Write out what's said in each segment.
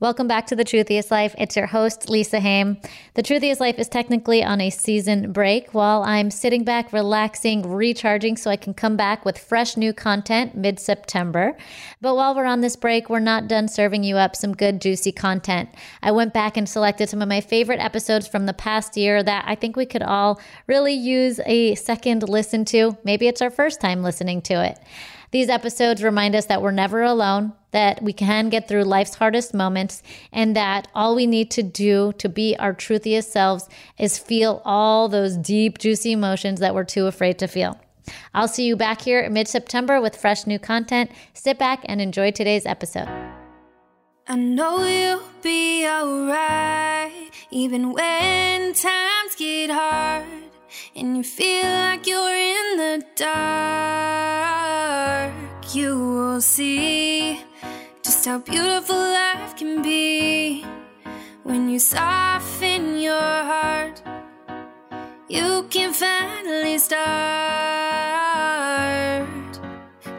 Welcome back to The Truthiest Life. It's your host, Lisa Hayim. The Truthiest Life is technically on a season break while I'm sitting back, relaxing, recharging so I can come back with fresh new content mid September. But while we're on this break, we're not done serving you up some good, juicy content. I went back and selected some of my favorite episodes from the past year that I think we could all really use a second listen to. Maybe it's our first time listening to it. These episodes remind us that we're never alone, that we can get through life's hardest moments, and that all we need to do to be our truthiest selves is feel all those deep, juicy emotions that we're too afraid to feel. I'll see you back here mid September with fresh new content. Sit back and enjoy today's episode. I know you'll be alright, even when times get hard and you feel like you're in the dark. You will see just how beautiful life can be when you soften your heart. You can finally start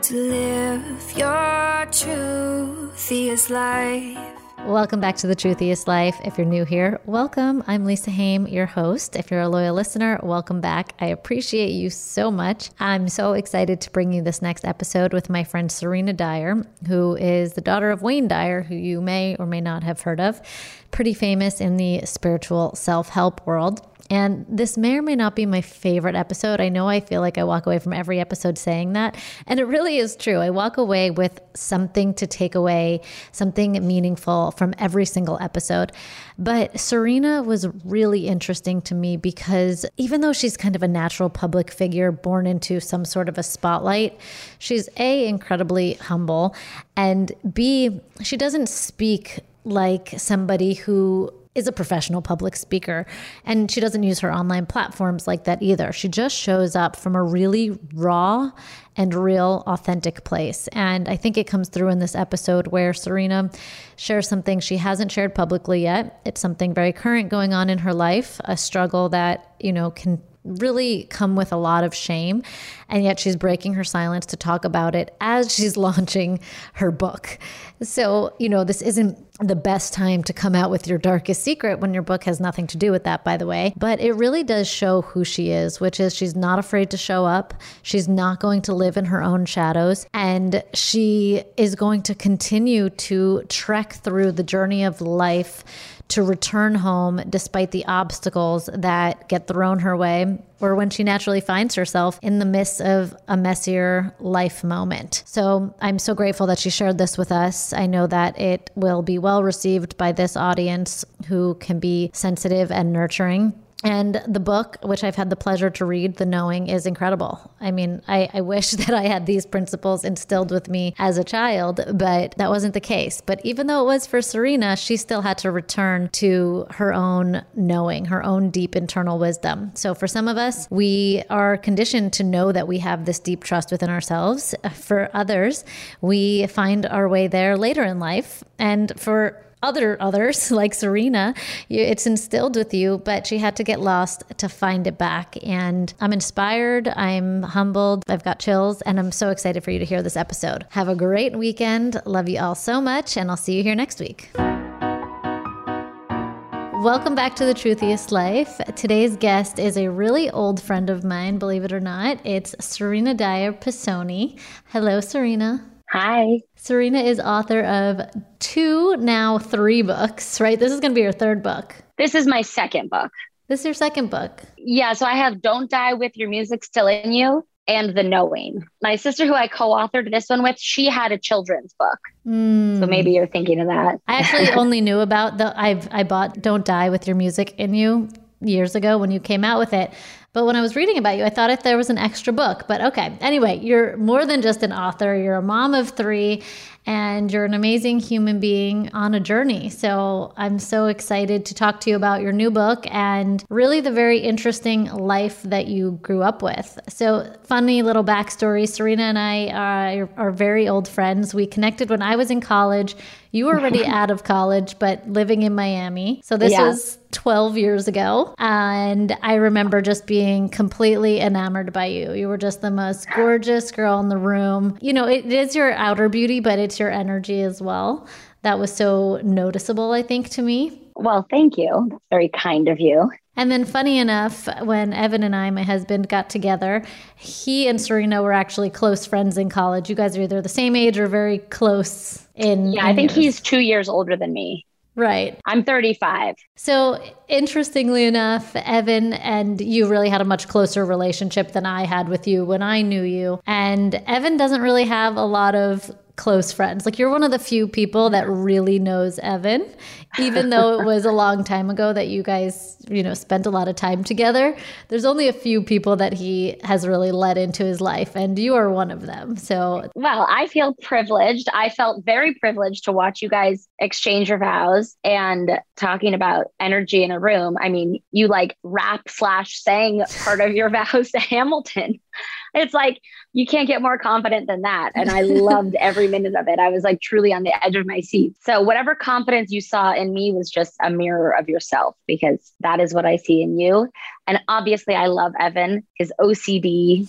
to live your truthiest life. Welcome back to The Truthiest Life. If you're new here, welcome. I'm Lisa Hayim, your host. If you're a loyal listener, welcome back. I appreciate you so much. I'm so excited to bring you this next episode with my friend Serena Dyer, who is the daughter of Wayne Dyer, who you may or may not have heard of. Pretty famous in the spiritual self help world. And this may or may not be my favorite episode. I know I feel like I walk away from every episode saying that. And it really is true. I walk away with something to take away, something meaningful from every single episode. But Serena was really interesting to me because even though she's kind of a natural public figure born into some sort of a spotlight, she's A, incredibly humble, and B, she doesn't speak like somebody who is a professional public speaker and she doesn't use her online platforms like that either. She just shows up from a really raw and real authentic place. And I think it comes through in this episode where Serena shares something she hasn't shared publicly yet. It's something very current going on in her life, a struggle that, you know, can really come with a lot of shame. And yet she's breaking her silence to talk about it as she's launching her book. So, you know, this isn't the best time to come out with your darkest secret when your book has nothing to do with that, by the way. But it really does show who she is, which is she's not afraid to show up. She's not going to live in her own shadows. And she is going to continue to trek through the journey of life to return home despite the obstacles that get thrown her way or when she naturally finds herself in the midst of a messier life moment. So I'm so grateful that she shared this with us. I know that it will be well received by this audience who can be sensitive and nurturing. And the book, which I've had the pleasure to read, The Knowing, is incredible. I mean, I, I, wish that I had these principles instilled with me as a child, but that wasn't the case. But even though it was for Serena, she still had to return to her own knowing, her own deep internal wisdom. So for some of us, we are conditioned to know that we have this deep trust within ourselves. For others, we find our way there later in life. And for other others like Serena, it's instilled with you, but she had to get lost to find it back. And I'm inspired, I'm humbled, I've got chills, and I'm so excited for you to hear this episode. Have a great weekend. Love you all so much, and I'll see you here next week. Welcome back to The Truthiest Life. Today's guest is a really old friend of mine, believe it or not. It's Serena Dyer Pisoni. Hello, Serena. Hi. Serena is author of two, now three books, right? This is going to be your third book. This is my second book. This is your second book. Yeah. So I have Don't Die with Your Music Still in You and The Knowing. My sister, who I co authored this one with, she had a children's book. Mm. So maybe you're thinking of that. I actually only knew about the, I've, I bought Don't Die with Your Music in You years ago when you came out with it. But when I was reading about you, I thought if there was an extra book. But okay. Anyway, you're more than just an author. You're a mom of three and you're an amazing human being on a journey. So I'm so excited to talk to you about your new book and really the very interesting life that you grew up with. So, funny little backstory Serena and I are, are very old friends. We connected when I was in college. You were already out of college, but living in Miami. So this yeah. was 12 years ago. And I remember just being completely enamored by you. You were just the most gorgeous girl in the room. You know, it is your outer beauty, but it's your energy as well. That was so noticeable, I think, to me. Well, thank you. That's very kind of you. And then, funny enough, when Evan and I, my husband, got together, he and Serena were actually close friends in college. You guys are either the same age or very close in. Yeah, in I think years. he's two years older than me. Right. I'm 35. So, interestingly enough, Evan and you really had a much closer relationship than I had with you when I knew you. And Evan doesn't really have a lot of close friends. Like you're one of the few people that really knows Evan, even though it was a long time ago that you guys, you know, spent a lot of time together. There's only a few people that he has really let into his life, and you are one of them. So, well, I feel privileged. I felt very privileged to watch you guys exchange your vows and talking about energy in a room. I mean, you like rap slash sang part of your vows to Hamilton it's like you can't get more confident than that. And I loved every minute of it. I was like truly on the edge of my seat. So whatever confidence you saw in me was just a mirror of yourself because that is what I see in you. And obviously I love Evan, his OCD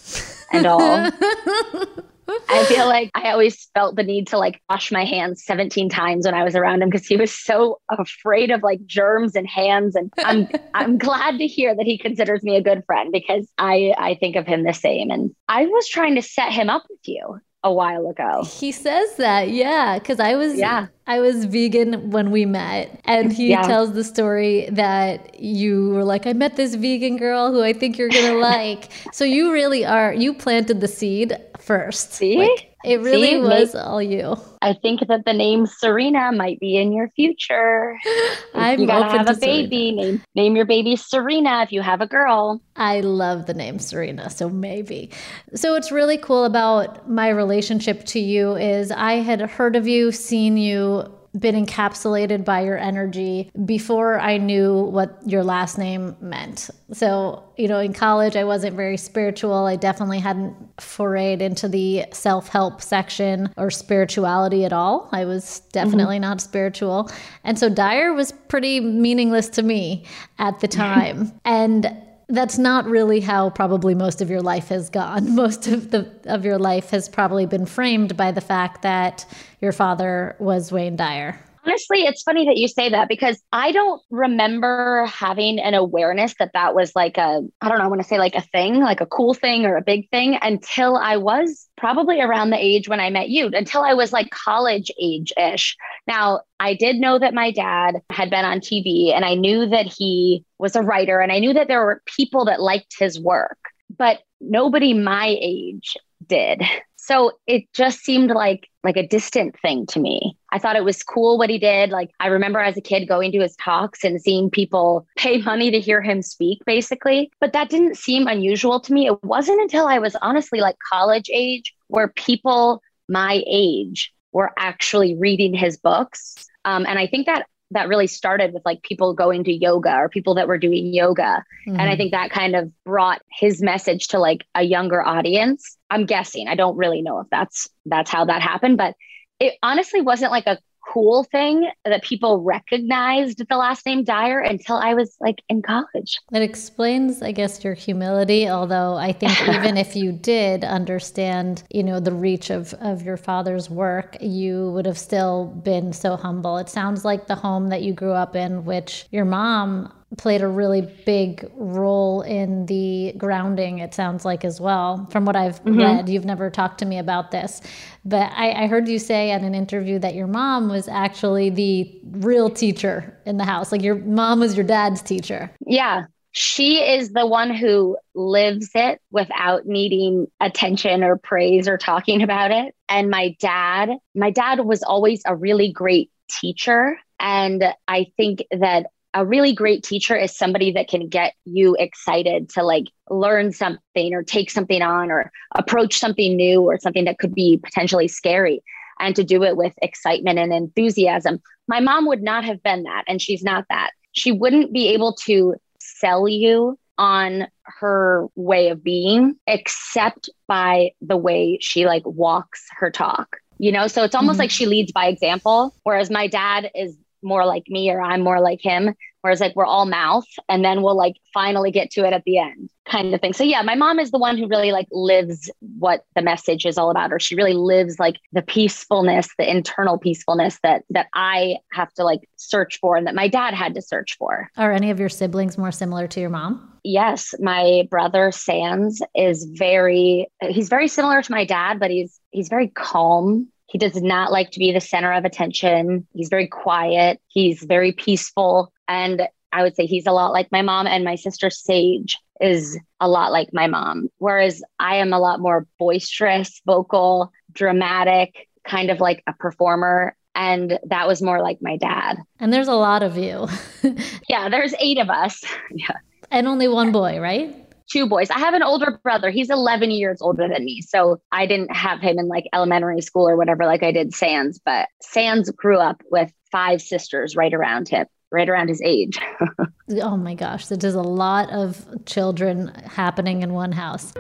and all. I feel like I always felt the need to like wash my hands 17 times when I was around him because he was so afraid of like germs and hands. And I'm I'm glad to hear that he considers me a good friend because I I think of him the same. And I was trying to set him up with you a while ago. He says that, yeah, because I was yeah. I was vegan when we met, and he yeah. tells the story that you were like, I met this vegan girl who I think you're gonna like. so you really are. You planted the seed first. See. Like, it really See, was maybe, all you. I think that the name Serena might be in your future. I'm you gotta have a baby. Name name your baby Serena if you have a girl. I love the name Serena, so maybe. So what's really cool about my relationship to you is I had heard of you, seen you been encapsulated by your energy before I knew what your last name meant. So, you know, in college, I wasn't very spiritual. I definitely hadn't forayed into the self help section or spirituality at all. I was definitely mm-hmm. not spiritual. And so, Dyer was pretty meaningless to me at the time. and that's not really how probably most of your life has gone. Most of the of your life has probably been framed by the fact that your father was Wayne Dyer. Honestly, it's funny that you say that because I don't remember having an awareness that that was like a, I don't know, I want to say like a thing, like a cool thing or a big thing until I was probably around the age when I met you, until I was like college age ish. Now, I did know that my dad had been on TV and I knew that he was a writer and I knew that there were people that liked his work, but nobody my age did. So it just seemed like like a distant thing to me. I thought it was cool what he did. Like I remember as a kid going to his talks and seeing people pay money to hear him speak basically, but that didn't seem unusual to me. It wasn't until I was honestly like college age where people my age were actually reading his books. Um, and I think that that really started with like people going to yoga or people that were doing yoga. Mm-hmm. And I mm-hmm. think that kind of brought his message to like a younger audience. I'm guessing. I don't really know if that's that's how that happened, but it honestly wasn't like a cool thing that people recognized the last name Dyer until I was like in college. It explains, I guess, your humility. Although I think even if you did understand, you know, the reach of, of your father's work, you would have still been so humble. It sounds like the home that you grew up in, which your mom played a really big role in the grounding, it sounds like, as well. From what I've mm-hmm. read, you've never talked to me about this, but I, I, heard you say in an interview that your mom was actually the real teacher in the house. Like your mom was your dad's teacher. Yeah. She is the one who lives it without needing attention or praise or talking about it. And my dad, my dad was always a really great teacher. And I think that a really great teacher is somebody that can get you excited to like learn something or take something on or approach something new or something that could be potentially scary and to do it with excitement and enthusiasm. My mom would not have been that, and she's not that. She wouldn't be able to sell you on her way of being except by the way she like walks her talk you know so it's almost mm-hmm. like she leads by example whereas my dad is more like me or I'm more like him. Whereas like we're all mouth and then we'll like finally get to it at the end kind of thing. So yeah, my mom is the one who really like lives what the message is all about, or she really lives like the peacefulness, the internal peacefulness that that I have to like search for and that my dad had to search for. Are any of your siblings more similar to your mom? Yes, my brother Sands is very he's very similar to my dad, but he's he's very calm he does not like to be the center of attention. He's very quiet. He's very peaceful. And I would say he's a lot like my mom, and my sister Saje is a lot like my mom. Whereas I am a lot more boisterous, vocal, dramatic, kind of like a performer. And that was more like my dad. And there's a lot of you. yeah, there's eight of us. yeah. And only one boy, right? Two boys. I have an older brother. He's 11 years older than me. So I didn't have him in like elementary school or whatever, like I did Sands, but Sands grew up with five sisters right around him, right around his age. oh my gosh. So there's a lot of children happening in one house.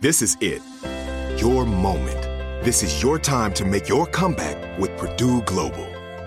This is it. Your moment. This is your time to make your comeback with Purdue Global.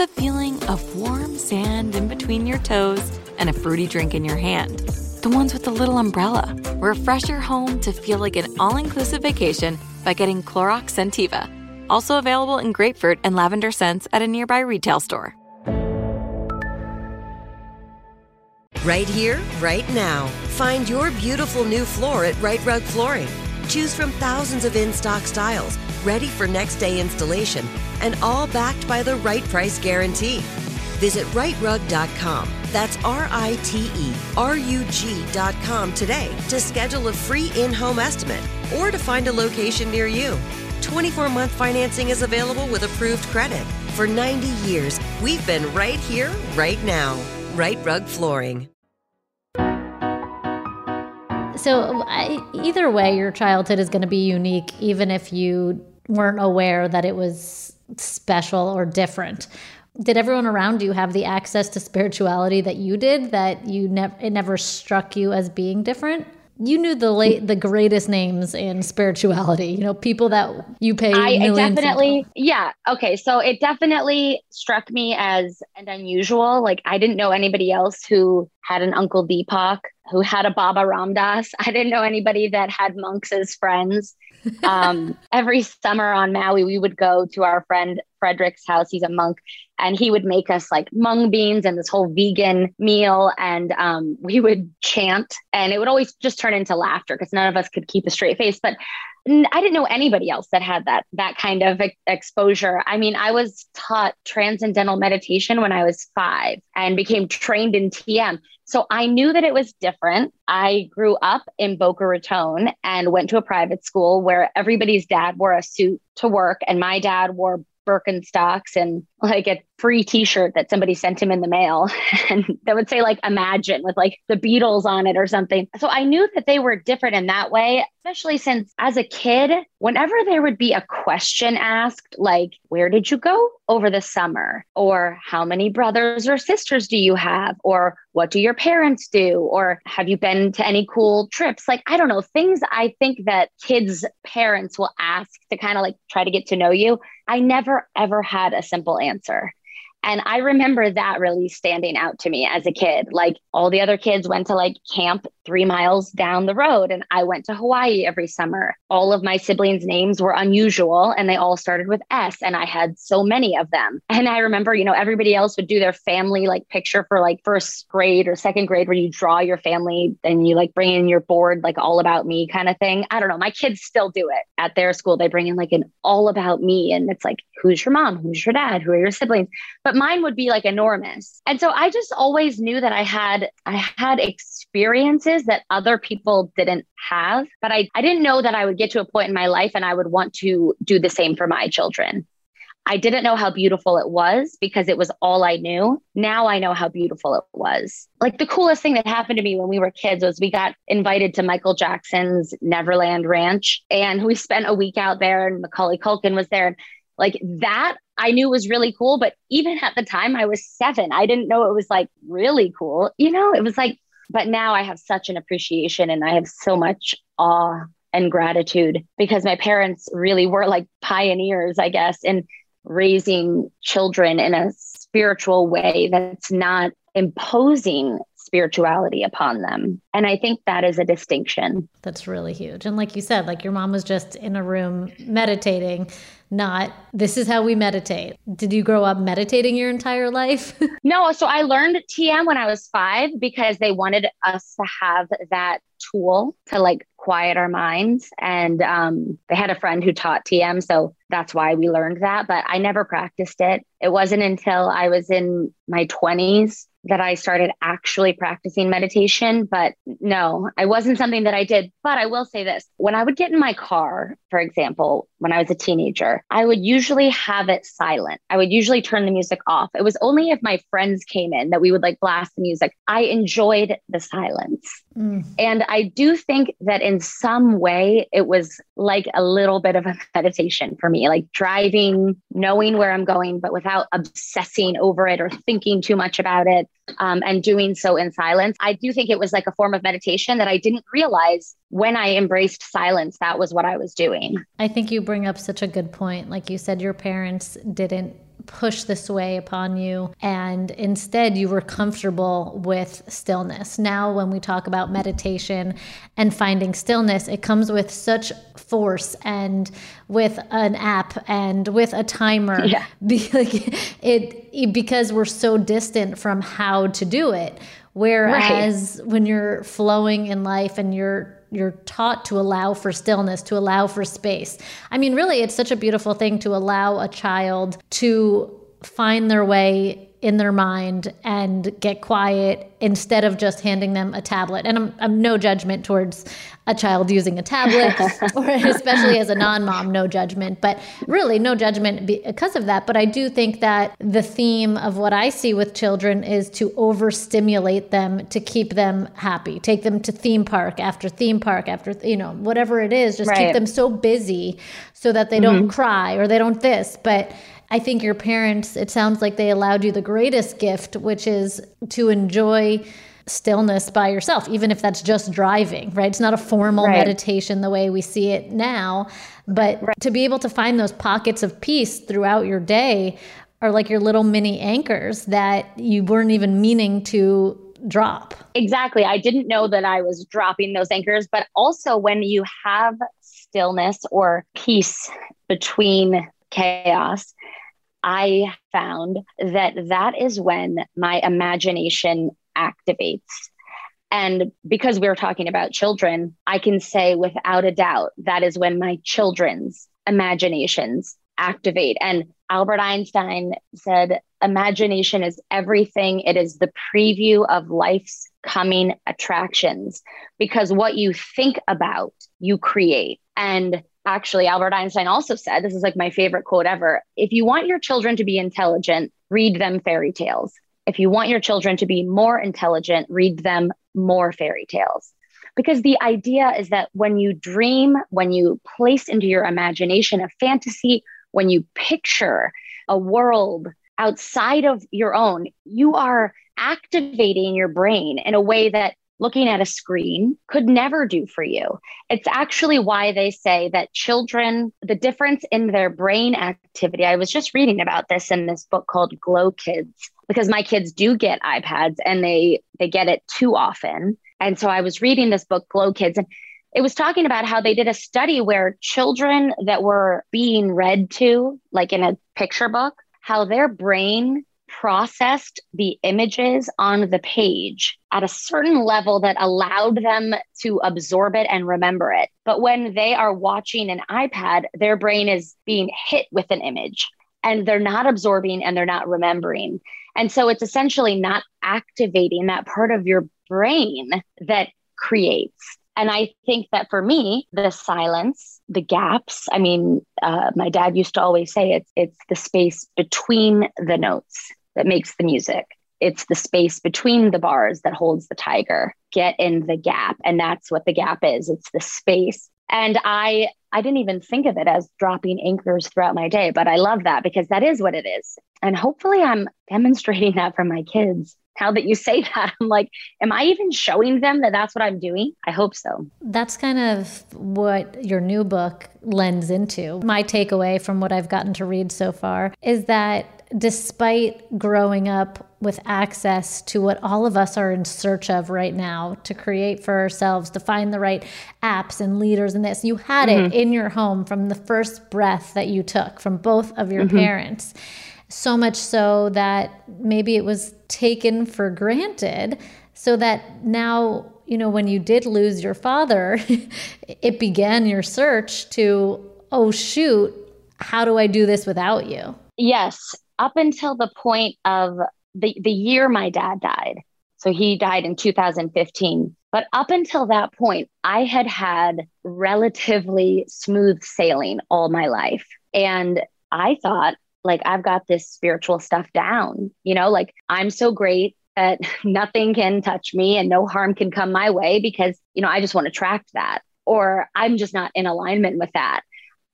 the feeling of warm sand in between your toes and a fruity drink in your hand. The ones with the little umbrella. Refresh your home to feel like an all inclusive vacation by getting Clorox Scentiva. Also available in grapefruit and lavender scents at a nearby retail store. Right here, right now. Find your beautiful new floor at Rite Rug Flooring. Choose from thousands of in stock styles ready for next day installation, and all backed by the right price guarantee. Visit riterug.com. That's R I T E R U G.com today to schedule a free in home estimate or to find a location near you. 24 month financing is available with approved credit. For 90 years, we've been right here, right now. Rite Rug Flooring. So, either way, your childhood is going to be unique, even if you weren't aware that it was special or different. Did everyone around you have the access to spirituality that you did? That you never it never struck you as being different? You knew the late the greatest names in spirituality. You know, people that you pay. I definitely, yeah. Okay, so it definitely struck me as an unusual. Like I didn't know anybody else who had an Uncle Deepak, who had a Baba Ram Dass. I didn't know anybody that had monks as friends. Um, every summer on Maui, we would go to our friend Frederick's house. He's a monk, and he would make us like mung beans and this whole vegan meal, and um, we would chant, and it would always just turn into laughter because none of us could keep a straight face. But I didn't know anybody else that had that that kind of ex- exposure. I mean, I was taught transcendental meditation when I was five and became trained in TM. So I knew that it was different. I grew up in Boca Raton and went to a private school where everybody's dad wore a suit to work, and my dad wore Birkenstocks and like a free t-shirt that somebody sent him in the mail and that would say like imagine with like the Beatles on it or something. So I knew that they were different in that way, especially since as a kid, whenever there would be a question asked like where did you go over the summer? or how many brothers or sisters do you have? or what do your parents do? or have you been to any cool trips? Like i don't know things i think that kids parents will ask to kind of like try to get to know you. I never ever had a simple answer answer and I remember that really standing out to me as a kid. Like all the other kids went to like camp three miles down the road, and I went to Hawaii every summer. All of my siblings' names were unusual, and they all started with S, and I had so many of them. And I remember, you know, everybody else would do their family like picture for like first grade or second grade where you draw your family and you like bring in your board, like all about me kind of thing. I don't know. My kids still do it at their school. They bring in like an all about me, and it's like, who's your mom? Who's your dad? Who are your siblings? But mine would be like enormous. And so I just always knew that I had I had experiences that other people didn't have, but I I didn't know that I would get to a point in my life and I would want to do the same for my children. I didn't know how beautiful it was because it was all I knew. Now I know how beautiful it was. Like the coolest thing that happened to me when we were kids was we got invited to Michael Jackson's Neverland Ranch and we spent a week out there and Macaulay Culkin was there. And like that I knew it was really cool, but even at the time I was seven, I didn't know it was like really cool. You know, it was like, but now I have such an appreciation and I have so much awe and gratitude because my parents really were like pioneers, I guess, in raising children in a spiritual way that's not imposing spirituality upon them. And I think that is a distinction. That's really huge. And like you said, like your mom was just in a room meditating, not this is how we meditate. Did you grow up meditating your entire life? no, so I learned TM when I was 5 because they wanted us to have that tool to like quiet our minds and um, they had a friend who taught tm so that's why we learned that but i never practiced it it wasn't until i was in my 20s that I started actually practicing meditation. But no, I wasn't something that I did. But I will say this when I would get in my car, for example, when I was a teenager, I would usually have it silent. I would usually turn the music off. It was only if my friends came in that we would like blast the music. I enjoyed the silence. Mm. And I do think that in some way it was like a little bit of a meditation for me, like driving, knowing where I'm going, but without obsessing over it or thinking too much about it um, and doing so in silence. I do think it was like a form of meditation that I didn't realize when I embraced silence, that was what I was doing. I think you bring up such a good point. Like you said, your parents didn't push this way upon you and instead you were comfortable with stillness. Now when we talk about meditation and finding stillness, it comes with such force and with an app and with a timer yeah. it, it because we're so distant from how to do it Whereas right. when you're flowing in life and you're you're taught to allow for stillness, to allow for space. I mean, really, it's such a beautiful thing to allow a child to find their way in their mind and get quiet instead of just handing them a tablet. And I'm, I'm no judgment towards a child using a tablet, or especially as a non mom, no judgment, but really no judgment because of that. But I do think that the theme of what I see with children is to overstimulate them to keep them happy, take them to theme park after theme park after, you know, whatever it is, just right. keep them so busy so that they mm-hmm. don't cry or they don't this. But I think your parents, it sounds like they allowed you the greatest gift, which is to enjoy stillness by yourself, even if that's just driving, right? It's not a formal right. meditation the way we see it now, but right. to be able to find those pockets of peace throughout your day are like your little mini anchors that you weren't even meaning to drop. Exactly. I didn't know that I was dropping those anchors, but also when you have stillness or peace between chaos, I found that that is when my imagination activates. And because we are talking about children, I can say without a doubt that is when my children's imaginations activate. And Albert Einstein said, Imagination is everything, it is the preview of life's coming attractions. Because what you think about, you create. And actually, Albert Einstein also said this is like my favorite quote ever if you want your children to be intelligent, read them fairy tales. If you want your children to be more intelligent, read them more fairy tales. Because the idea is that when you dream, when you place into your imagination a fantasy, when you picture a world outside of your own, you are activating your brain in a way that looking at a screen could never do for you. It's actually why they say that children, the difference in their brain activity, I was just reading about this in this book called Glow Kids because my kids do get iPads and they they get it too often. And so I was reading this book Glow Kids and it was talking about how they did a study where children that were being read to like in a picture book how their brain processed the images on the page at a certain level that allowed them to absorb it and remember it. But when they are watching an iPad, their brain is being hit with an image and they're not absorbing and they're not remembering. And so it's essentially not activating that part of your brain that creates. And I think that for me, the silence, the gaps, I mean, uh, my dad used to always say it's, it's the space between the notes that makes the music. It's the space between the bars that holds the tiger. Get in the gap. And that's what the gap is. It's the space. And I I didn't even think of it as dropping anchors throughout my day, but I love that because that is what it is. And hopefully I'm demonstrating that for my kids. Now that you say that, I'm like, am I even showing them that that's what I'm doing? I hope so. That's kind of what your new book lends into. My takeaway from what I've gotten to read so far is that despite growing up with access to what all of us are in search of right now to create for ourselves, to find the right apps and leaders and this, you had mm-hmm. it in your home from the first breath that you took from both of your mm-hmm. parents. So much so that maybe it was taken for granted, so that now, you know, when you did lose your father, it began your search to, oh, shoot, how do I do this without you? Yes up until the point of the, the year my dad died. So he died in 2015. But up until that point, I had had relatively smooth sailing all my life. And I thought, like, I've got this spiritual stuff down, you know, like I'm so great that nothing can touch me and no harm can come my way because, you know, I just want to track that. Or I'm just not in alignment with that.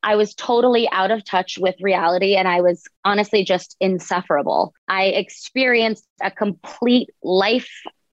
I was totally out of touch with reality and I was honestly just insufferable. I experienced a complete life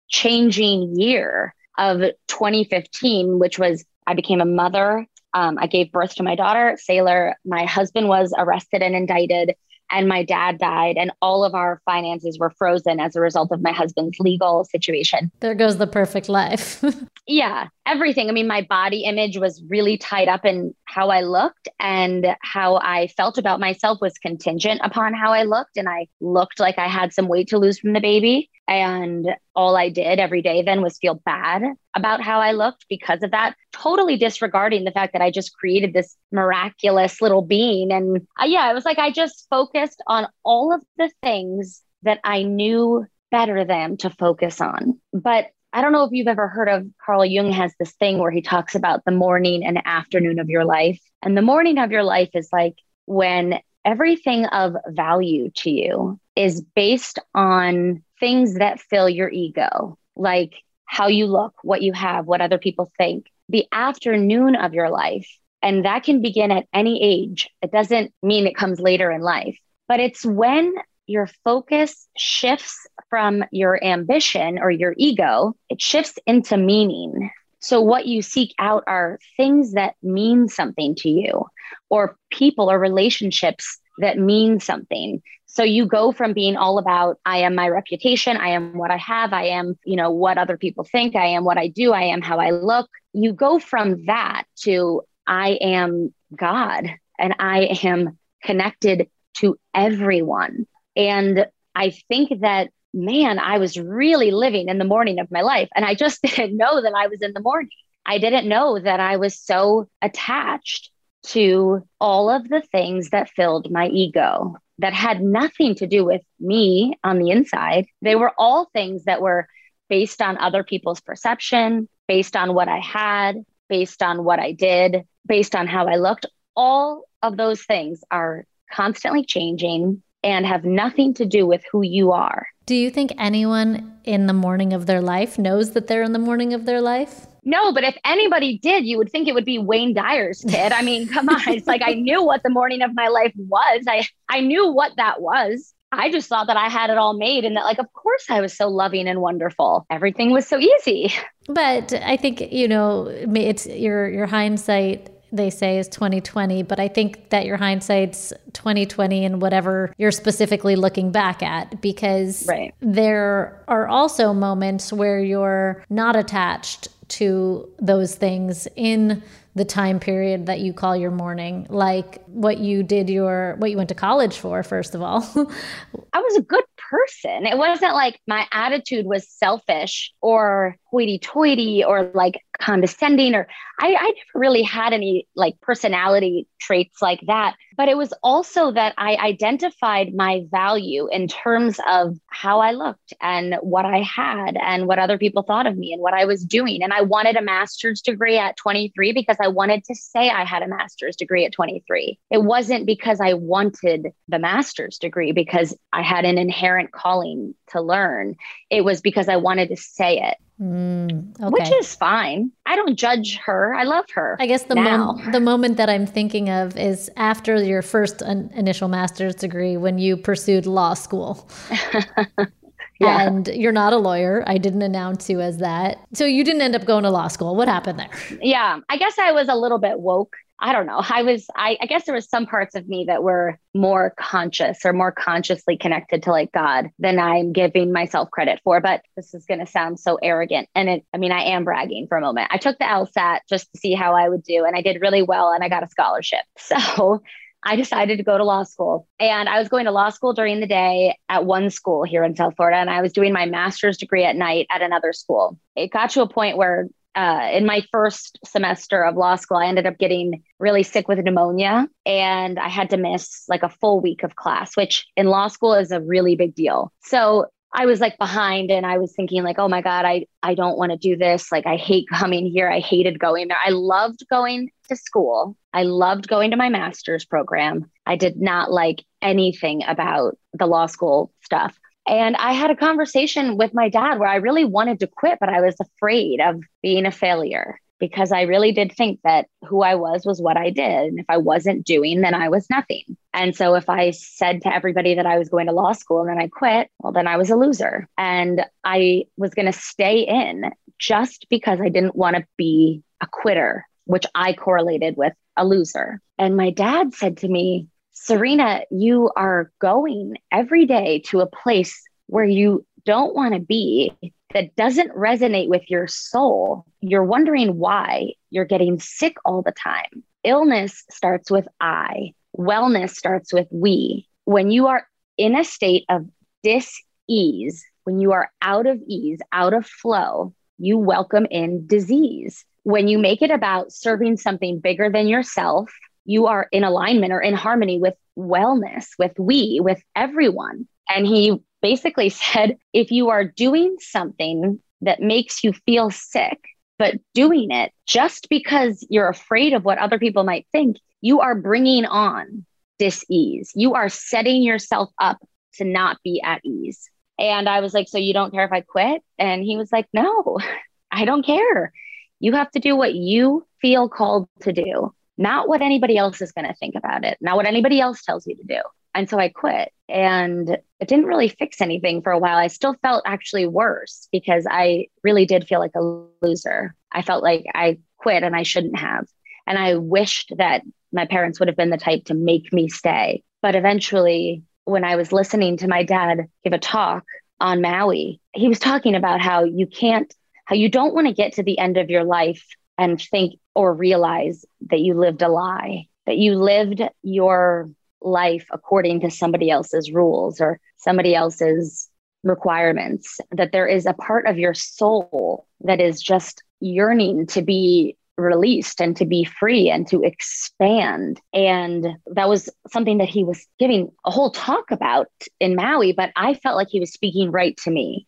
changing year of 2015, which was I became a mother. Um, I gave birth to my daughter, Sailor. My husband was arrested and indicted and my dad died and all of our finances were frozen as a result of my husband's legal situation. There goes the perfect life. yeah, everything. I mean, my body image was really tied up in how I looked and how I felt about myself was contingent upon how I looked and I looked like I had some weight to lose from the baby. And all I did every day then was feel bad about how I looked because of that, totally disregarding the fact that I just created this miraculous little being. And uh, yeah, it was like I just focused on all of the things that I knew better than to focus on. But I don't know if you've ever heard of Carl Jung has this thing where he talks about the morning and afternoon of your life. And the morning of your life is like when everything of value to you is based on things that fill your ego, like how you look, what you have, what other people think. The afternoon of your life, and that can begin at any age. It doesn't mean it comes later in life, but it's when your focus shifts from your ambition or your ego, it shifts into meaning. So, what you seek out are things that mean something to you, or people or relationships that mean something. So you go from being all about, I am my reputation, I am what I have, I am, you know, what other people think, I am what I do, I am how I look. You go from that to, I am God and I am connected to everyone. And I think that, man, I was really living in the morning of my life. And I just didn't know that I was in the morning. I didn't know that I was so attached to all of the things that filled my ego that had nothing to do with me on the inside. They were all things that were based on other people's perception, based on what I had, based on what I did, based on how I looked. All of those things are constantly changing and have nothing to do with who you are. Do you think anyone in the morning of their life knows that they're in the morning of their life? No, but if anybody did, you would think it would be Wayne Dyer's kid. I mean, come on. It's like I knew what the morning of my life was. I I knew what that was. I just thought that I had it all made and that like of course I was so loving and wonderful. Everything was so easy. But I think, you know, it's your your hindsight they say is 2020 but i think that your hindsight's 2020 and whatever you're specifically looking back at because right. there are also moments where you're not attached to those things in the time period that you call your morning like what you did your what you went to college for first of all. I was a good person. It wasn't like my attitude was selfish or hoity-toity or like condescending or I, I never really had any like personality traits like that. But it was also that i identified my value in terms of how i looked and what i had and what other people thought of me and what i was doing. And i wanted a master's degree at 23 because i wanted to say i had a master's degree at 23 it wasn't because i wanted the master's degree because i had an inherent calling to learn it was because i wanted to say it Mm, okay. Which is fine. I don't judge her. I love her. I guess the mom- the moment that I'm thinking of is after your first un- initial master's degree when you pursued law school. yeah. And you're not a lawyer. I didn't announce you as that. So you didn't end up going to law school. What happened there? Yeah. I guess I was a little bit woke I don't know. I was, I, I guess there was some parts of me that were more conscious or more consciously connected to like God than I'm giving myself credit for. But this is going to sound so arrogant. And it, I mean, I am bragging for a moment. I took the LSAT just to see how I would do, and I did really well and I got a scholarship. So I decided to go to law school. And I was going to law school during the day at one school here in South Florida, and I was doing my master's degree at night at another school. It got to a point where uh, in my first semester of law school, I ended up getting really sick with pneumonia and I had to miss like a full week of class, which in law school is a really big deal. So I was like behind and I was thinking like, oh my God, I, I don't want to do this. Like I hate coming here. I hated going there. I loved going to school. I loved going to my master's program. I did not like anything about the law school stuff. And I had a conversation with my dad where I really wanted to quit, but I was afraid of being a failure because I really did think that who I was was what I did. And if I wasn't doing, then I was nothing. And so if I said to everybody that I was going to law school and then I quit, well, then I was a loser. And I was going to stay in just because I didn't want to be a quitter, which I correlated with a loser. And my dad said to me, Serena, you are going every day to a place where you don't want to be that doesn't resonate with your soul. You're wondering why you're getting sick all the time. Illness starts with I, wellness starts with we. When you are in a state of dis ease, when you are out of ease, out of flow, you welcome in disease. When you make it about serving something bigger than yourself, you are in alignment or in harmony with wellness, with we, with everyone. And he basically said if you are doing something that makes you feel sick, but doing it just because you're afraid of what other people might think, you are bringing on dis-ease. You are setting yourself up to not be at ease. And I was like, So you don't care if I quit? And he was like, No, I don't care. You have to do what you feel called to do, not what anybody else is going to think about it, not what anybody else tells you to do. And so I quit and it didn't really fix anything for a while. I still felt actually worse because I really did feel like a loser. I felt like I quit and I shouldn't have. And I wished that my parents would have been the type to make me stay. But eventually, when I was listening to my dad give a talk on Maui, he was talking about how you can't, how you don't want to get to the end of your life and think or realize that you lived a lie, that you lived your life according to somebody else's rules or somebody else's requirements, that there is a part of your soul that is just yearning to be released and to be free and to expand. And that was something that he was giving a whole talk about in Maui, but I felt like he was speaking right to me.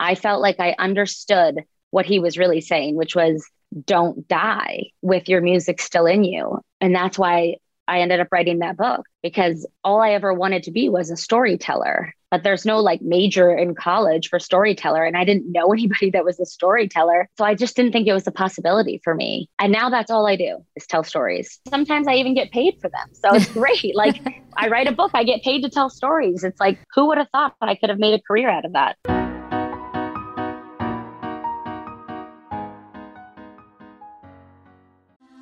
I felt like I understood what he was really saying, which was don't die with your music still in you. And that's why I ended up writing that book because all I ever wanted to be was a storyteller. But there's no like major in college for storyteller. And I didn't know anybody that was a storyteller. So I just didn't think it was a possibility for me. And now that's all I do is tell stories. Sometimes I even get paid for them. So it's great. like I write a book, I get paid to tell stories. It's like, who would have thought that I could have made a career out of that?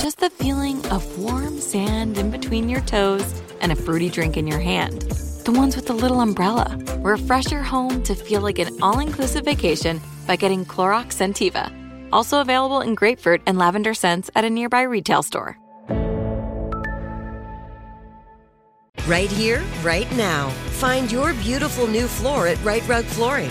just the feeling of warm sand in between your toes and a fruity drink in your hand. The ones with the little umbrella. Refresh your home to feel like an all inclusive vacation by getting Clorox Scentiva. Also available in grapefruit and lavender scents at a nearby retail store. Right here, right now. Find your beautiful new floor at Rite Rug Flooring.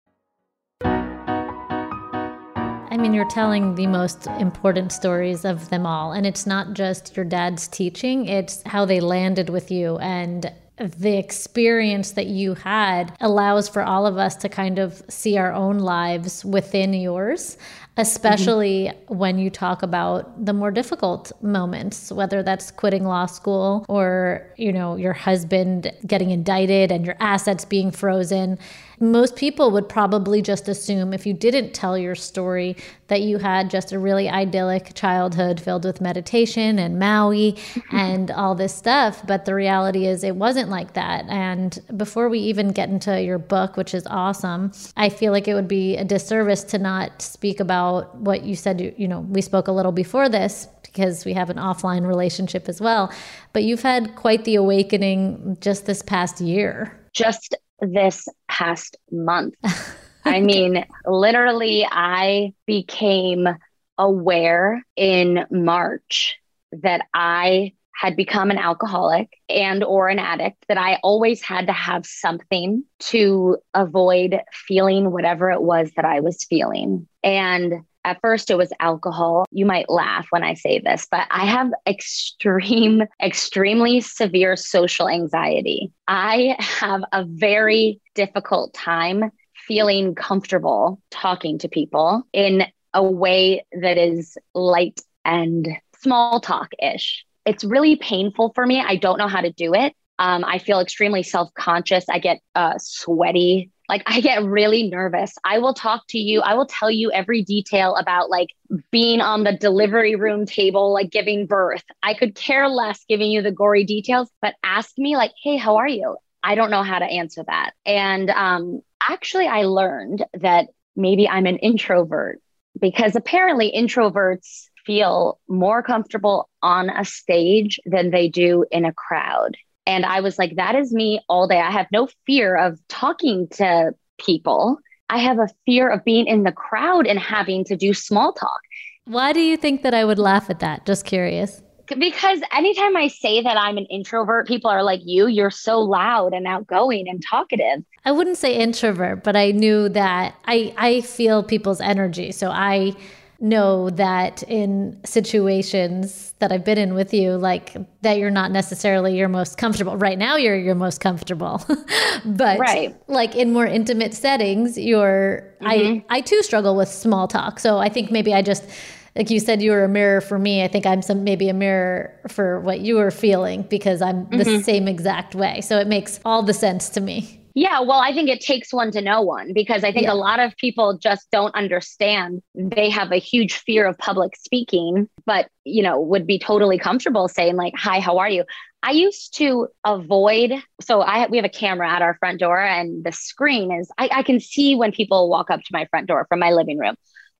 I mean, you're telling the most important stories of them all. And it's not just your dad's teaching, it's how they landed with you. And the experience that you had allows for all of us to kind of see our own lives within yours especially mm-hmm. when you talk about the more difficult moments whether that's quitting law school or you know your husband getting indicted and your assets being frozen most people would probably just assume if you didn't tell your story that you had just a really idyllic childhood filled with meditation and Maui and all this stuff. But the reality is, it wasn't like that. And before we even get into your book, which is awesome, I feel like it would be a disservice to not speak about what you said. You, you know, we spoke a little before this because we have an offline relationship as well. But you've had quite the awakening just this past year. Just this past month. I mean, literally, I became aware in March that I had become an alcoholic and or an addict that I always had to have something to avoid feeling whatever it was that I was feeling. And at first it was alcohol. You might laugh when I say this, but I have extreme, extremely severe social anxiety. I have a very difficult time feeling comfortable talking to people in a way that is light and small talk ish. It's really painful for me. I don't know how to do it. Um, I feel extremely self conscious. I get uh, sweaty like I get really nervous. I will talk to you. I will tell you every detail about like being on the delivery room table, like giving birth. I could care less giving you the gory details, but ask me like, "Hey, how are you?" I don't know how to answer that. And um, actually, I learned that maybe I'm an introvert because apparently introverts feel more comfortable on a stage than they do in a crowd. And I was like, that is me all day. I have no fear of talking to people. I have a fear of being in the crowd and having to do small talk. Why do you think that I would laugh at that? Just curious. Because anytime I say that I'm an introvert, people are like, you, you're so loud and outgoing and talkative. I wouldn't say introvert, but I knew that I, I feel people's energy. So I know that in situations that I've been in with you, like that you're not necessarily your most comfortable. Right now, you're your most comfortable, but right. like in more intimate settings, you're. Mm-hmm. I I too struggle with small talk, so I think maybe I just. Like you said, you were a mirror for me. I think I'm some maybe a mirror for what you were feeling because I'm the mm-hmm. same exact way. So it makes all the sense to me. Yeah, well, I think it takes one to know one because I think yeah. a lot of people just don't understand. They have a huge fear of public speaking, but, you know, would be totally comfortable saying, like, hi, how are you? I used to avoid. So I we have a camera at our front door, and the screen is I, I can see when people walk up to my front door from my living room,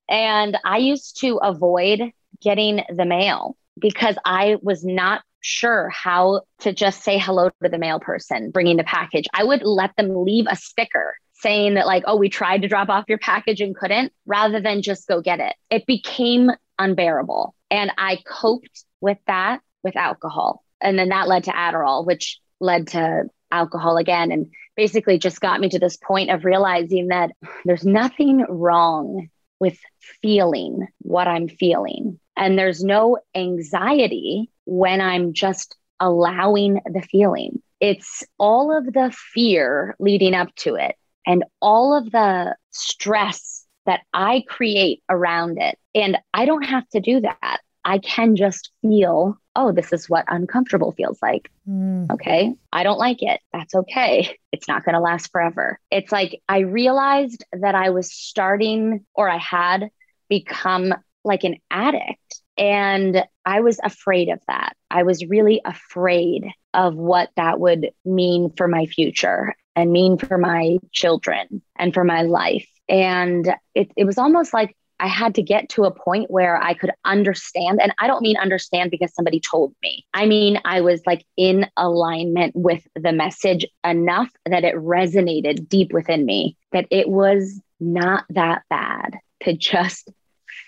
and I used to avoid getting the mail because I was not sure how to just say hello to the mail person bringing the package. I would let them leave a sticker saying that, like, oh, we tried to drop off your package and couldn't, rather than just go get it. It became unbearable. And I coped with that with alcohol. And then that led to Adderall, which led to alcohol again. And basically just got me to this point of realizing that there's nothing wrong with feeling what I'm feeling. And there's no anxiety when I'm just allowing the feeling. It's all of the fear leading up to it and all of the stress that I create around it. And I don't have to do that. I can just feel, oh, this is what uncomfortable feels like. Mm. Okay. I don't like it. That's okay. It's not going to last forever. It's like I realized that I was starting or I had become like an addict and I was afraid of that. I was really afraid of what that would mean for my future and mean for my children and for my life. And it, it was almost like I had to get to a point where I could understand. And I don't mean understand because somebody told me. I mean, I was like in alignment with the message enough that it resonated deep within me that it was not that bad to just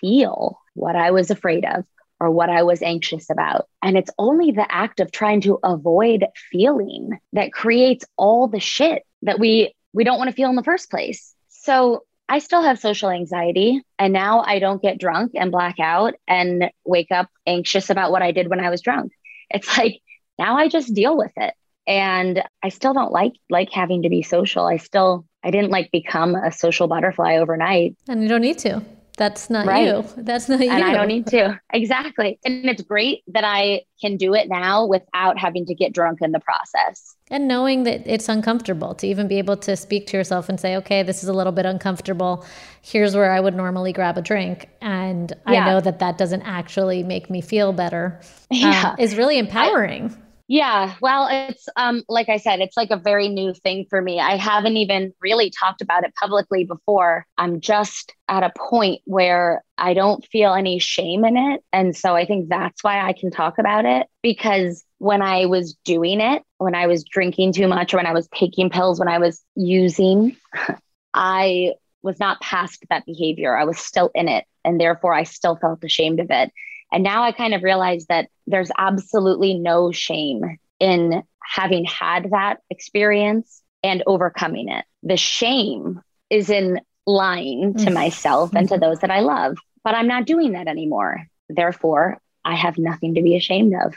feel what I was afraid of or what I was anxious about. And it's only the act of trying to avoid feeling that creates all the shit that we we don't want to feel in the first place. So I still have social anxiety and now I don't get drunk and black out and wake up anxious about what I did when I was drunk. It's like now I just deal with it. And I still don't like like having to be social. I still I didn't like become a social butterfly overnight. And you don't need to. That's not Right. you. That's not you. and I don't need to. Exactly. And it's great that I can do it now without having to get drunk in the process. And knowing that it's uncomfortable to even be able to speak to yourself and say, okay, this is a little bit uncomfortable. Here's where I would normally grab a drink. And I know that that doesn't actually make me feel better. um, Yeah. is really empowering. Yeah, well, it's um like I said, it's like a very new thing for me. I haven't even really talked about it publicly before. I'm just at a point where I don't feel any shame in it. And so I think that's why I can talk about it because when I was doing it, when I was drinking too much or when I was taking pills, when I was using, I was not past that behavior. I was still in it and therefore I still felt ashamed of it. And now I kind of realize that there's absolutely no shame in having had that experience and overcoming it. The shame is in lying to Mm. myself and to those that I love, but I'm not doing that anymore. Therefore, I have nothing to be ashamed of.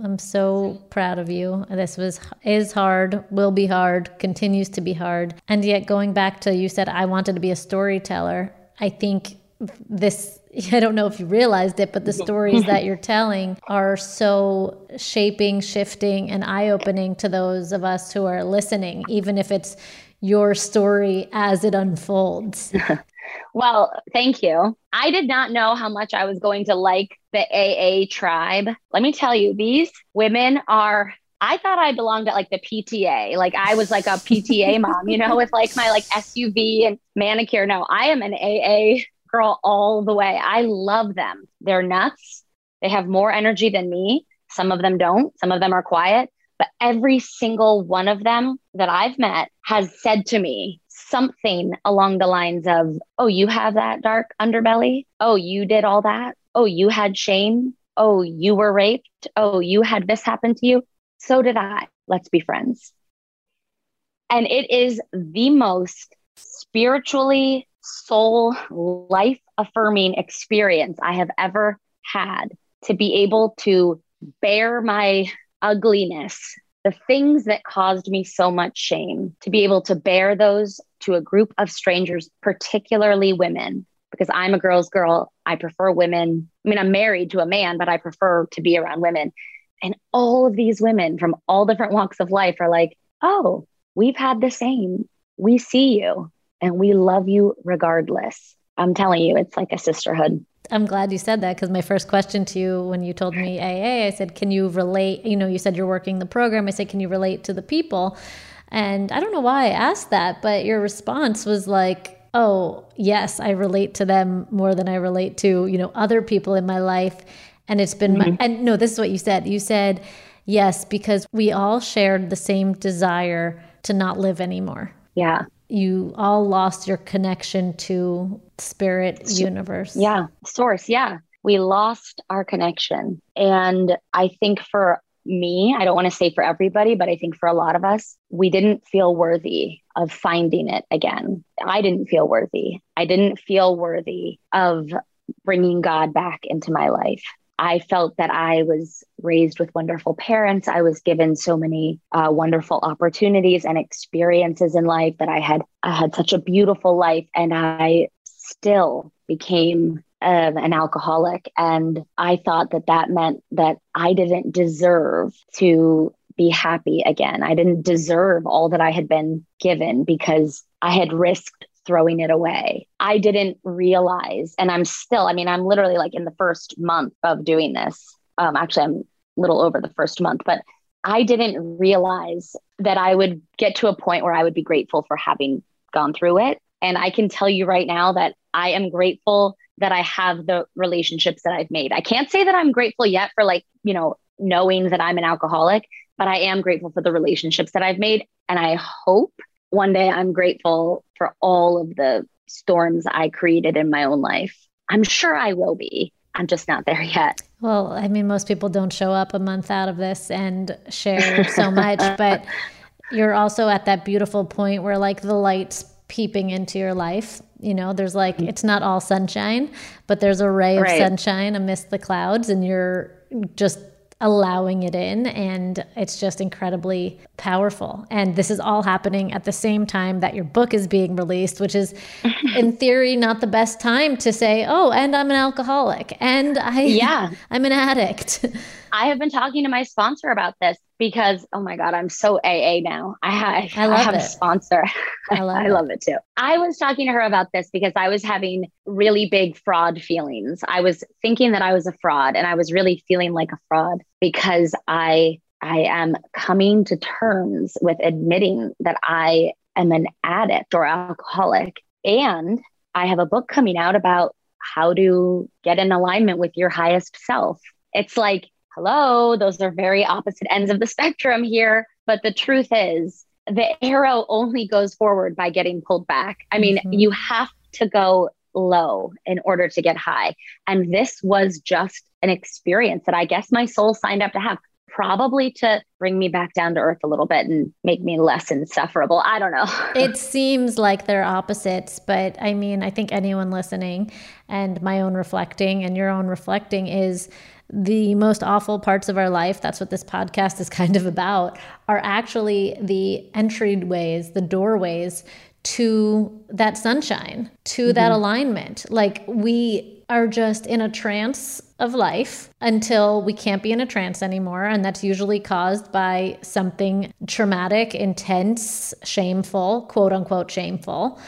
I'm so proud of you. This was is hard, will be hard, continues to be hard. And yet going back to you said I wanted to be a storyteller. I think this I don't know if you realized it, but the stories that you're telling are so shaping, shifting and eye-opening to those of us who are listening, even if it's your story as it unfolds. Well, thank you. I did not know how much I was going to like the AA tribe. Let me tell you, these women are. I thought I belonged at like the PTA. Like I was like a PTA mom, you know, with like my like SUV and manicure. No, I am an AA girl all the way. I love them. They're nuts. They have more energy than me. Some of them don't. Some of them are quiet. But every single one of them that I've met has said to me something along the lines of, Oh, you have that dark underbelly. Oh, you did all that. Oh, you had shame. Oh, you were raped. Oh, you had this happen to you. So did I. Let's be friends. And it is the most spiritually soul life affirming experience I have ever had to be able to bear my ugliness, the things that caused me so much shame, to be able to bare those to a group of strangers, particularly women, because I'm a girl's girl. I prefer women. I mean, I'm married to a man, but I prefer to be around women. And all of these women from all different walks of life are like, oh, we've had the same. We see you and we love you regardless. I'm telling you, it's like a sisterhood. I'm glad you said that because my first question to you when you told me AA, I said, Can you relate? You know, you said you're working the program. I said, Can you relate to the people? And I don't know why I asked that, but your response was like, Oh, yes, I relate to them more than I relate to, you know, other people in my life. And it's been, my, mm-hmm. and no, this is what you said. You said, Yes, because we all shared the same desire to not live anymore. Yeah. You all lost your connection to spirit, universe. Yeah. Source. Yeah. We lost our connection. And I think for me, I don't want to say for everybody, but I think for a lot of us, we didn't feel worthy of finding it again. I didn't feel worthy. I didn't feel worthy of bringing God back into my life. I felt that I was raised with wonderful parents. I was given so many uh, wonderful opportunities and experiences in life that I had. I had such a beautiful life, and I still became um, an alcoholic. And I thought that that meant that I didn't deserve to be happy again. I didn't deserve all that I had been given because I had risked throwing it away. I didn't realize, and I'm still, I mean, I'm literally like in the first month of doing this. Um, actually, I'm a little over the first month, but I didn't realize that I would get to a point where I would be grateful for having gone through it. And I can tell you right now that I am grateful that I have the relationships that I've made. I can't say that I'm grateful yet for like, you know, knowing that I'm an alcoholic, but I am grateful for the relationships that I've made. And I hope one day I'm grateful for all of the storms I created in my own life. I'm sure I will be. I'm just not there yet. Well, I mean, most people don't show up a month out of this and share so much, but you're also at that beautiful point where like the light's peeping into your life. You know, there's like, it's not all sunshine, but there's a ray of Right. sunshine amidst the clouds, and you're just allowing it in. And it's just incredibly powerful. And this is all happening at the same time that your book is being released, which is, in theory, not the best time to say, oh, and I'm an alcoholic and I, yeah. I'm an addict. I have been talking to my sponsor about this because oh my god, I'm so AA now. I have I, I have it. a sponsor. I love, I it. love it too. I was talking to her about this because I was having really big fraud feelings. I was thinking that I was a fraud and I was really feeling like a fraud because I I am coming to terms with admitting that I am an addict or alcoholic and I have a book coming out about how to get in alignment with your highest self. It's like hello, those are very opposite ends of the spectrum here. But the truth is, the arrow only goes forward by getting pulled back. I mean, mm-hmm. you have to go low in order to get high. And this was just an experience that I guess my soul signed up to have, probably to bring me back down to earth a little bit and make me less insufferable. I don't know. it seems like they're opposites, but I mean, I think anyone listening and my own reflecting and your own reflecting is the most awful parts of our life, that's what this podcast is kind of about, are actually the entryways, the doorways to that sunshine, to mm-hmm. that alignment. Like we are just in a trance of life until we can't be in a trance anymore. And that's usually caused by something traumatic, intense, shameful, quote unquote, shameful.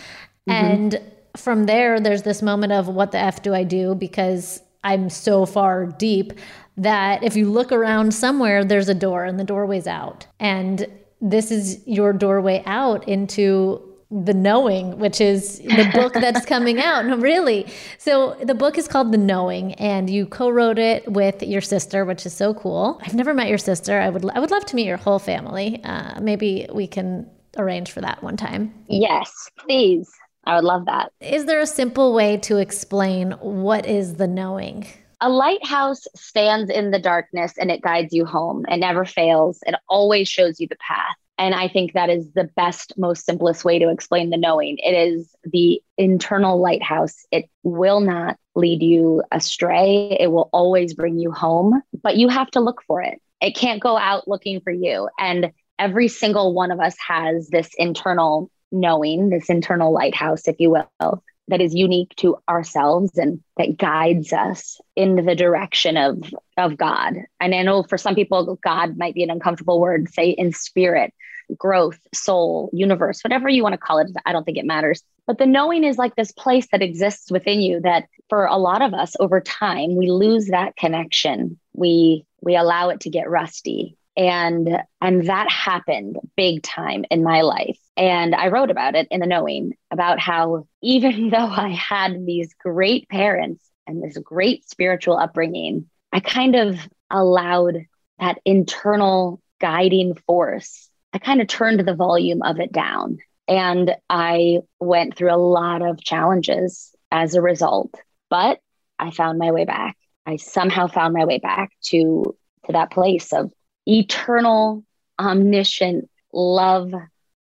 Mm-hmm. And from there, there's this moment of what the F do I do? Because I'm so far deep that if you look around somewhere, there's a door and the doorway's out. And this is your doorway out into the knowing which is the book that's coming out no really. So the book is called the knowing and you co-wrote it with your sister which is so cool. I've never met your sister. I would i would love to meet your whole family. Uh, maybe we can arrange for that one time. Yes please I would love that. Is there a simple way to explain what is the knowing? A lighthouse stands in the darkness and it guides you home. It never fails. It always shows you the path. And I think that is the best, most simplest way to explain the knowing. It is the internal lighthouse. It will not lead you astray. It will always bring you home, but you have to look for it. It can't go out looking for you. And every single one of us has this internal knowing, this internal lighthouse, if you will, that is unique to ourselves and that guides us in the direction of of God. And I know for some people, God might be an uncomfortable word, say in spirit, growth, soul, universe, whatever you want to call it. I don't think it matters. But the knowing is like this place that exists within you that for a lot of us over time, we lose that connection. We we allow it to get rusty and and that happened big time in my life and i wrote about it in the knowing about how even though i had these great parents and this great spiritual upbringing i kind of allowed that internal guiding force i kind of turned the volume of it down. And i went through a lot of challenges as a result but i found my way back. I somehow found my way back to to that place of eternal, omniscient love,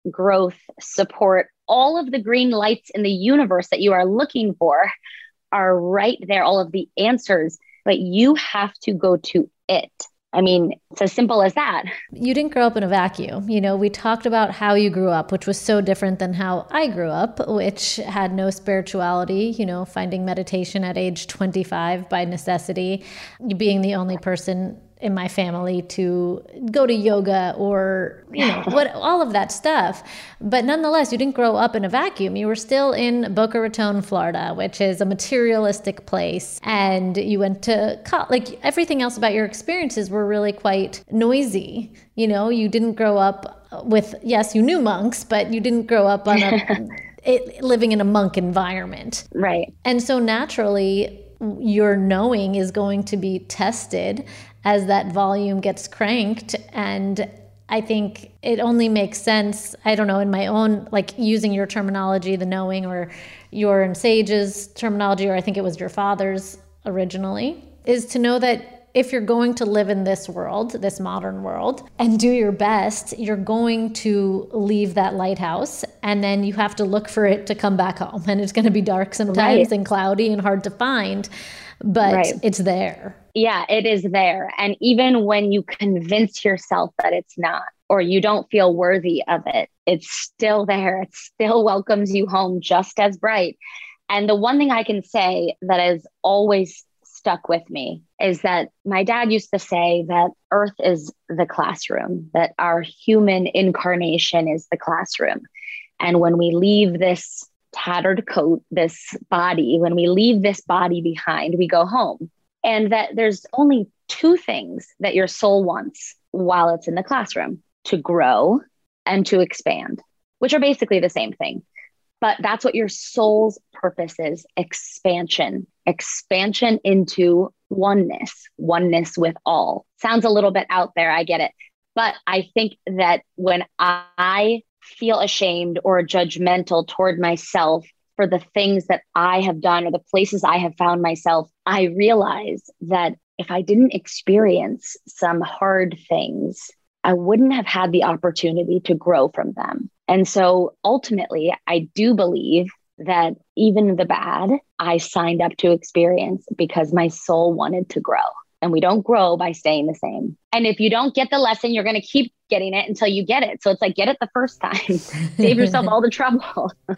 growth, support, all of the green lights in the universe that you are looking for are right there, all of the answers, but you have to go to it. I mean, it's as simple as that. You didn't grow up in a vacuum. You know, we talked about how you grew up, which was so different than how I grew up, which had no spirituality, you know, finding meditation at age 25 by necessity, being the only person in my family to go to yoga or you know what all of that stuff. But nonetheless you didn't grow up in a vacuum. You were still in boca raton florida which is a materialistic place. And you went to like everything else about your experiences were really quite noisy. You know you didn't grow up with yes you knew monks but you didn't grow up on a it, living in a monk environment. Right. And so naturally your knowing is going to be tested as that volume gets cranked and I think it only makes sense, I don't know, in my own, like using your terminology, the knowing, or your and Saje's terminology, or I think it was your father's originally, is to know that if you're going to live in this world, this modern world, and do your best, you're going to leave that lighthouse and then you have to look for it to come back home. And it's going to be dark sometimes right. and cloudy and hard to find, but right. it's there. Yeah, it is there. And even when you convince yourself that it's not, or you don't feel worthy of it, it's still there. It still welcomes you home just as bright. And the one thing I can say that has always stuck with me is that my dad used to say that Earth is the classroom, that our human incarnation is the classroom. And when we leave this tattered coat, this body, when we leave this body behind, we go home. And that there's only two things that your soul wants while it's in the classroom to grow and to expand, which are basically the same thing. But that's what your soul's purpose is expansion, expansion into oneness, oneness with all. Sounds a little bit out there, I get it. But I think that when I feel ashamed or judgmental toward myself for the things that I have done or the places I have found myself, I realize that if I didn't experience some hard things, I wouldn't have had the opportunity to grow from them. And so ultimately, I do believe that even the bad, I signed up to experience because my soul wanted to grow. And we don't grow by staying the same. And if you don't get the lesson, you're going to keep getting it until you get it. So it's like, get it the first time, save yourself all the trouble. uh,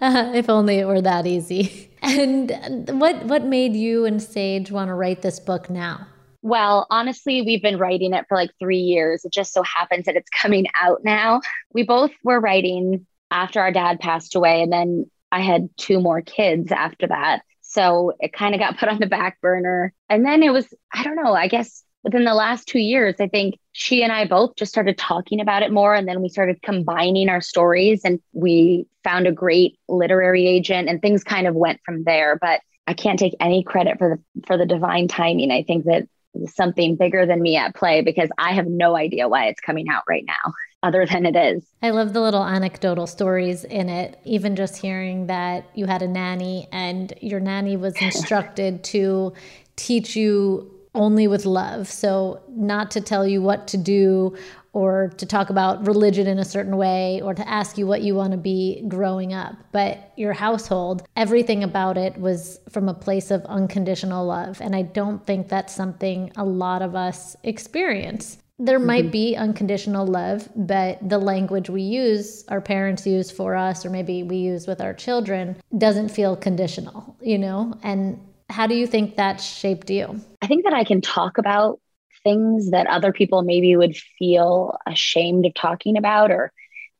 if only it were that easy. And what, what made you and Saje want to write this book now? Well, honestly, we've been writing it for like three years. It just so happens that it's coming out now. We both were writing after our dad passed away, and then I had two more kids after that. So it kind of got put on the back burner. And then it was, I don't know, I guess within the last two years, I think she and I both just started talking about it more. And then we started combining our stories and we found a great literary agent and things kind of went from there. But I can't take any credit for the for the divine timing. I think that something bigger than me at play because I have no idea why it's coming out right now, other than it is. I love the little anecdotal stories in it. Even just hearing that you had a nanny and your nanny was instructed to teach you only with love. So, not to tell you what to do or to talk about religion in a certain way or to ask you what you want to be growing up. But your household, everything about it was from a place of unconditional love. And I don't think that's something a lot of us experience. There mm-hmm. might be unconditional love, but the language we use, our parents use for us, or maybe we use with our children, doesn't feel conditional, you know? And how do you think that shaped you? I think that I can talk about things that other people maybe would feel ashamed of talking about or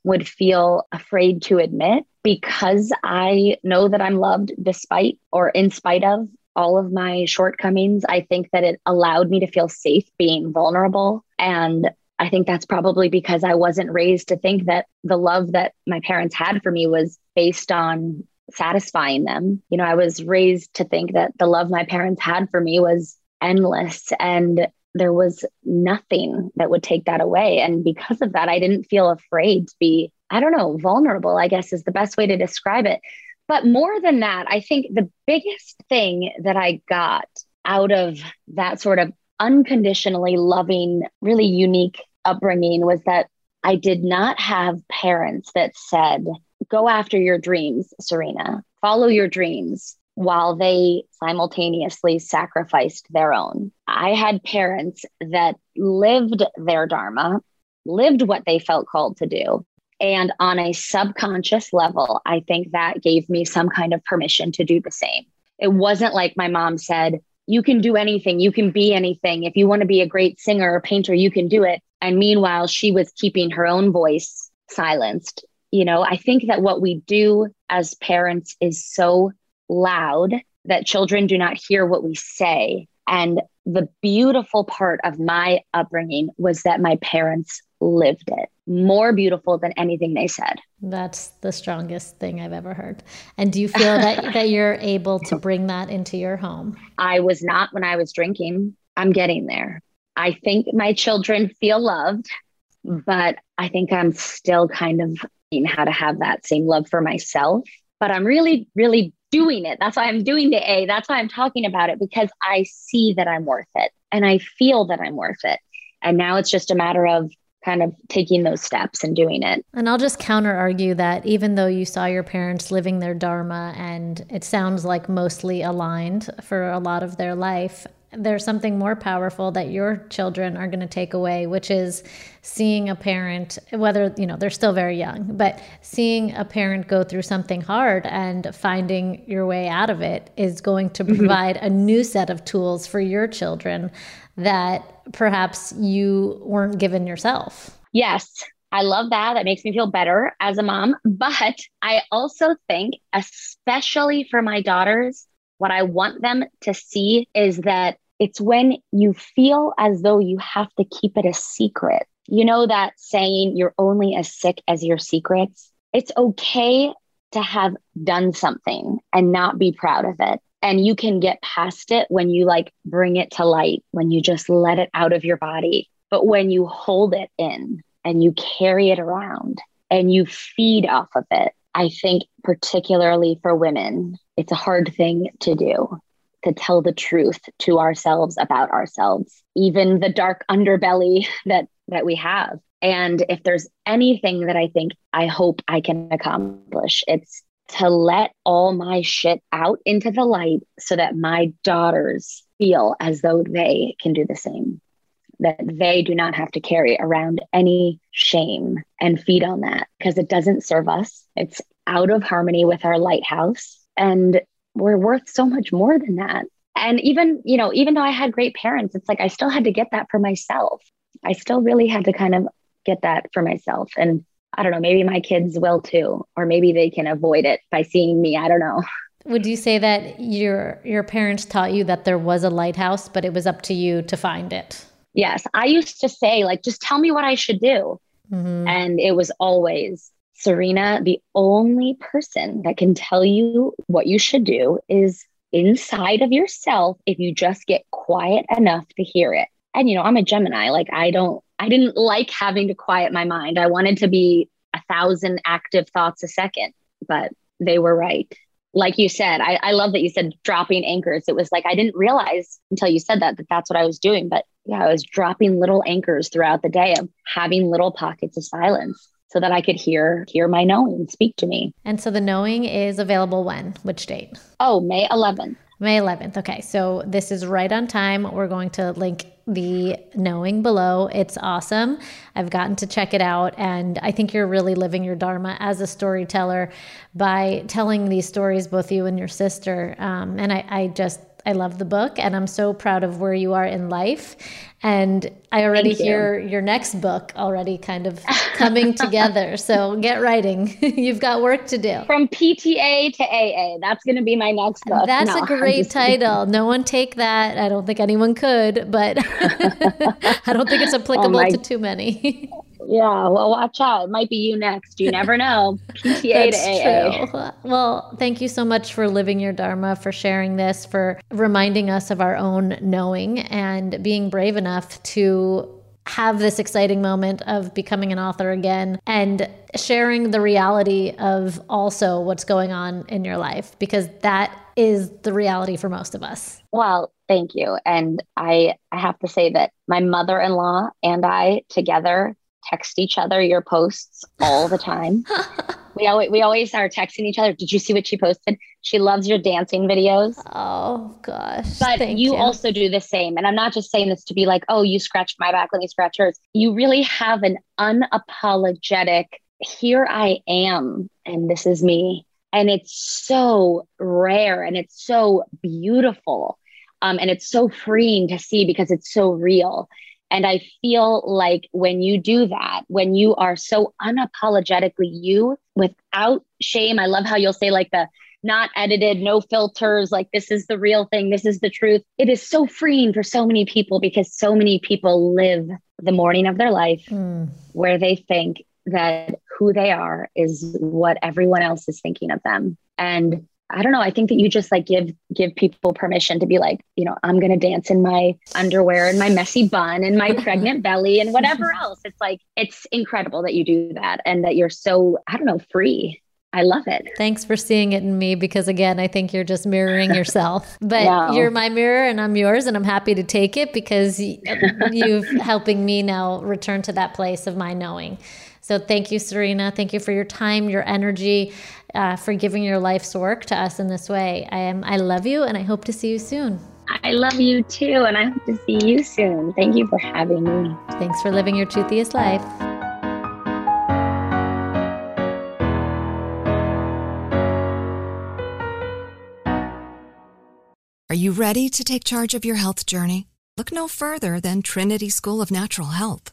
would feel afraid to admit because I know that I'm loved despite or in spite of all of my shortcomings. I think that it allowed me to feel safe being vulnerable. And I think that's probably because I wasn't raised to think that the love that my parents had for me was based on satisfying them. You know, I was raised to think that the love my parents had for me was endless and there was nothing that would take that away. And because of that, I didn't feel afraid to be, I don't know, vulnerable, I guess is the best way to describe it. But more than that, I think the biggest thing that I got out of that sort of unconditionally loving, really unique upbringing was that I did not have parents that said, go after your dreams, Serena, follow your dreams while they simultaneously sacrificed their own. I had parents that lived their Dharma, lived what they felt called to do. And on a subconscious level, I think that gave me some kind of permission to do the same. It wasn't like my mom said, you can do anything, you can be anything. If you want to be a great singer or painter, you can do it. And meanwhile, she was keeping her own voice silenced. You know, I think that what we do as parents is so loud that children do not hear what we say. And the beautiful part of my upbringing was that my parents lived it more beautiful than anything they said. That's the strongest thing I've ever heard. And do you feel that, that you're able to bring that into your home? I was not when I was drinking. I'm getting there. I think my children feel loved, but I think I'm still kind of how to have that same love for myself. But I'm really, really doing it. That's why I'm doing the A. That's why I'm talking about it because I see that I'm worth it and I feel that I'm worth it. And now it's just a matter of kind of taking those steps and doing it. And I'll just counter argue that even though you saw your parents living their Dharma and it sounds like mostly aligned for a lot of their life, there's something more powerful that your children are going to take away, which is seeing a parent, whether, you know, they're still very young, but seeing a parent go through something hard and finding your way out of it is going to mm-hmm. provide mm-hmm. a new set of tools for your children that perhaps you weren't given yourself. Yes, I love that. That makes me feel better as a mom. But I also think, especially for my daughters, what I want them to see is that it's when you feel as though you have to keep it a secret. You know, that saying, you're only as sick as your secrets? It's okay to have done something and not be proud of it and you can get past it when you like bring it to light when you just let it out of your body. But when you hold it in and you carry it around and you feed off of it i think particularly for women it's a hard thing to do to tell the truth to ourselves about ourselves even the dark underbelly that that we have. And if there's anything that i think i hope i can accomplish it's to let all my shit out into the light so that my daughters feel as though they can do the same, that they do not have to carry around any shame and feed on that because it doesn't serve us. It's out of harmony with our lighthouse. And we're worth so much more than that. And even, you know, even though I had great parents, it's like I still had to get that for myself. I still really had to kind of get that for myself. And I don't know, maybe my kids will too, or maybe they can avoid it by seeing me. I don't know. Would you say that your your parents taught you that there was a lighthouse, but it was up to you to find it? Yes, I used to say like just tell me what I should do. Mm-hmm. And it was always Serena, the only person that can tell you what you should do is inside of yourself if you just get quiet enough to hear it. And you know, I'm a Gemini, like I don't I didn't like having to quiet my mind. I wanted to be a thousand active thoughts a second, but they were right. Like you said, I, I love that you said dropping anchors. It was like I didn't realize until you said that that that's what I was doing. But yeah, I was dropping little anchors throughout the day of having little pockets of silence so that I could hear hear my knowing speak to me. And so the knowing is available when? Which date? Oh, May 11th. May 11th. Okay. So this is right on time. We're going to link the knowing below. It's awesome. I've gotten to check it out. And I think you're really living your Dharma as a storyteller by telling these stories, both you and your sister. Um, and I, I just, I love the book and I'm so proud of where you are in life. And I already you. hear your next book already kind of coming together. So get writing. You've got work to do. From PTA to AA. That's going to be my next book. That's no, a great title. No one take that. I don't think anyone could, but I don't think it's oh applicable oh to too many. Yeah, well, watch out. It might be you next. You never know. PTA to AA. True. Well, thank you so much for living your Dharma, for sharing this, for reminding us of our own knowing and being brave enough to have this exciting moment of becoming an author again and sharing the reality of also what's going on in your life because that is the reality for most of us. Well, thank you. And I I have to say that my mother-in-law and I together text each other your posts all the time. we always we always are texting each other. Did you see what she posted? She loves your dancing videos. Oh gosh. But you, you, also do the same. And I'm not just saying this to be like, oh, you scratched my back, let me scratch yours. You really have an unapologetic, here I am, and this is me. And it's so rare and it's so beautiful. Um, and it's so freeing to see because it's so real. And I feel like when you do that, when you are so unapologetically you without shame, I love how you'll say, like, the not edited, no filters, like, this is the real thing, this is the truth. It is so freeing for so many people because so many people live the morning of their life mm. where they think that who they are is what everyone else is thinking of them. And I don't know. I think that you just like give give people permission to be like, you know, I'm gonna dance in my underwear and my messy bun and my pregnant belly and whatever else. It's like it's incredible that you do that and that you're so I don't know free. I love it. Thanks for seeing it in me because, again, I think you're just mirroring yourself. But no. you're my mirror and I'm yours, and I'm happy to take it because you've helping me now return to that place of my knowing. So thank you, Serena. Thank you for your time, your energy, uh, for giving your life's work to us in this way. I am. I love you, and I hope to see you soon. I love you too, and I hope to see you soon. Thank you for having me. Thanks for living your truthiest life. Are you ready to take charge of your health journey? Look no further than Trinity School of Natural Health.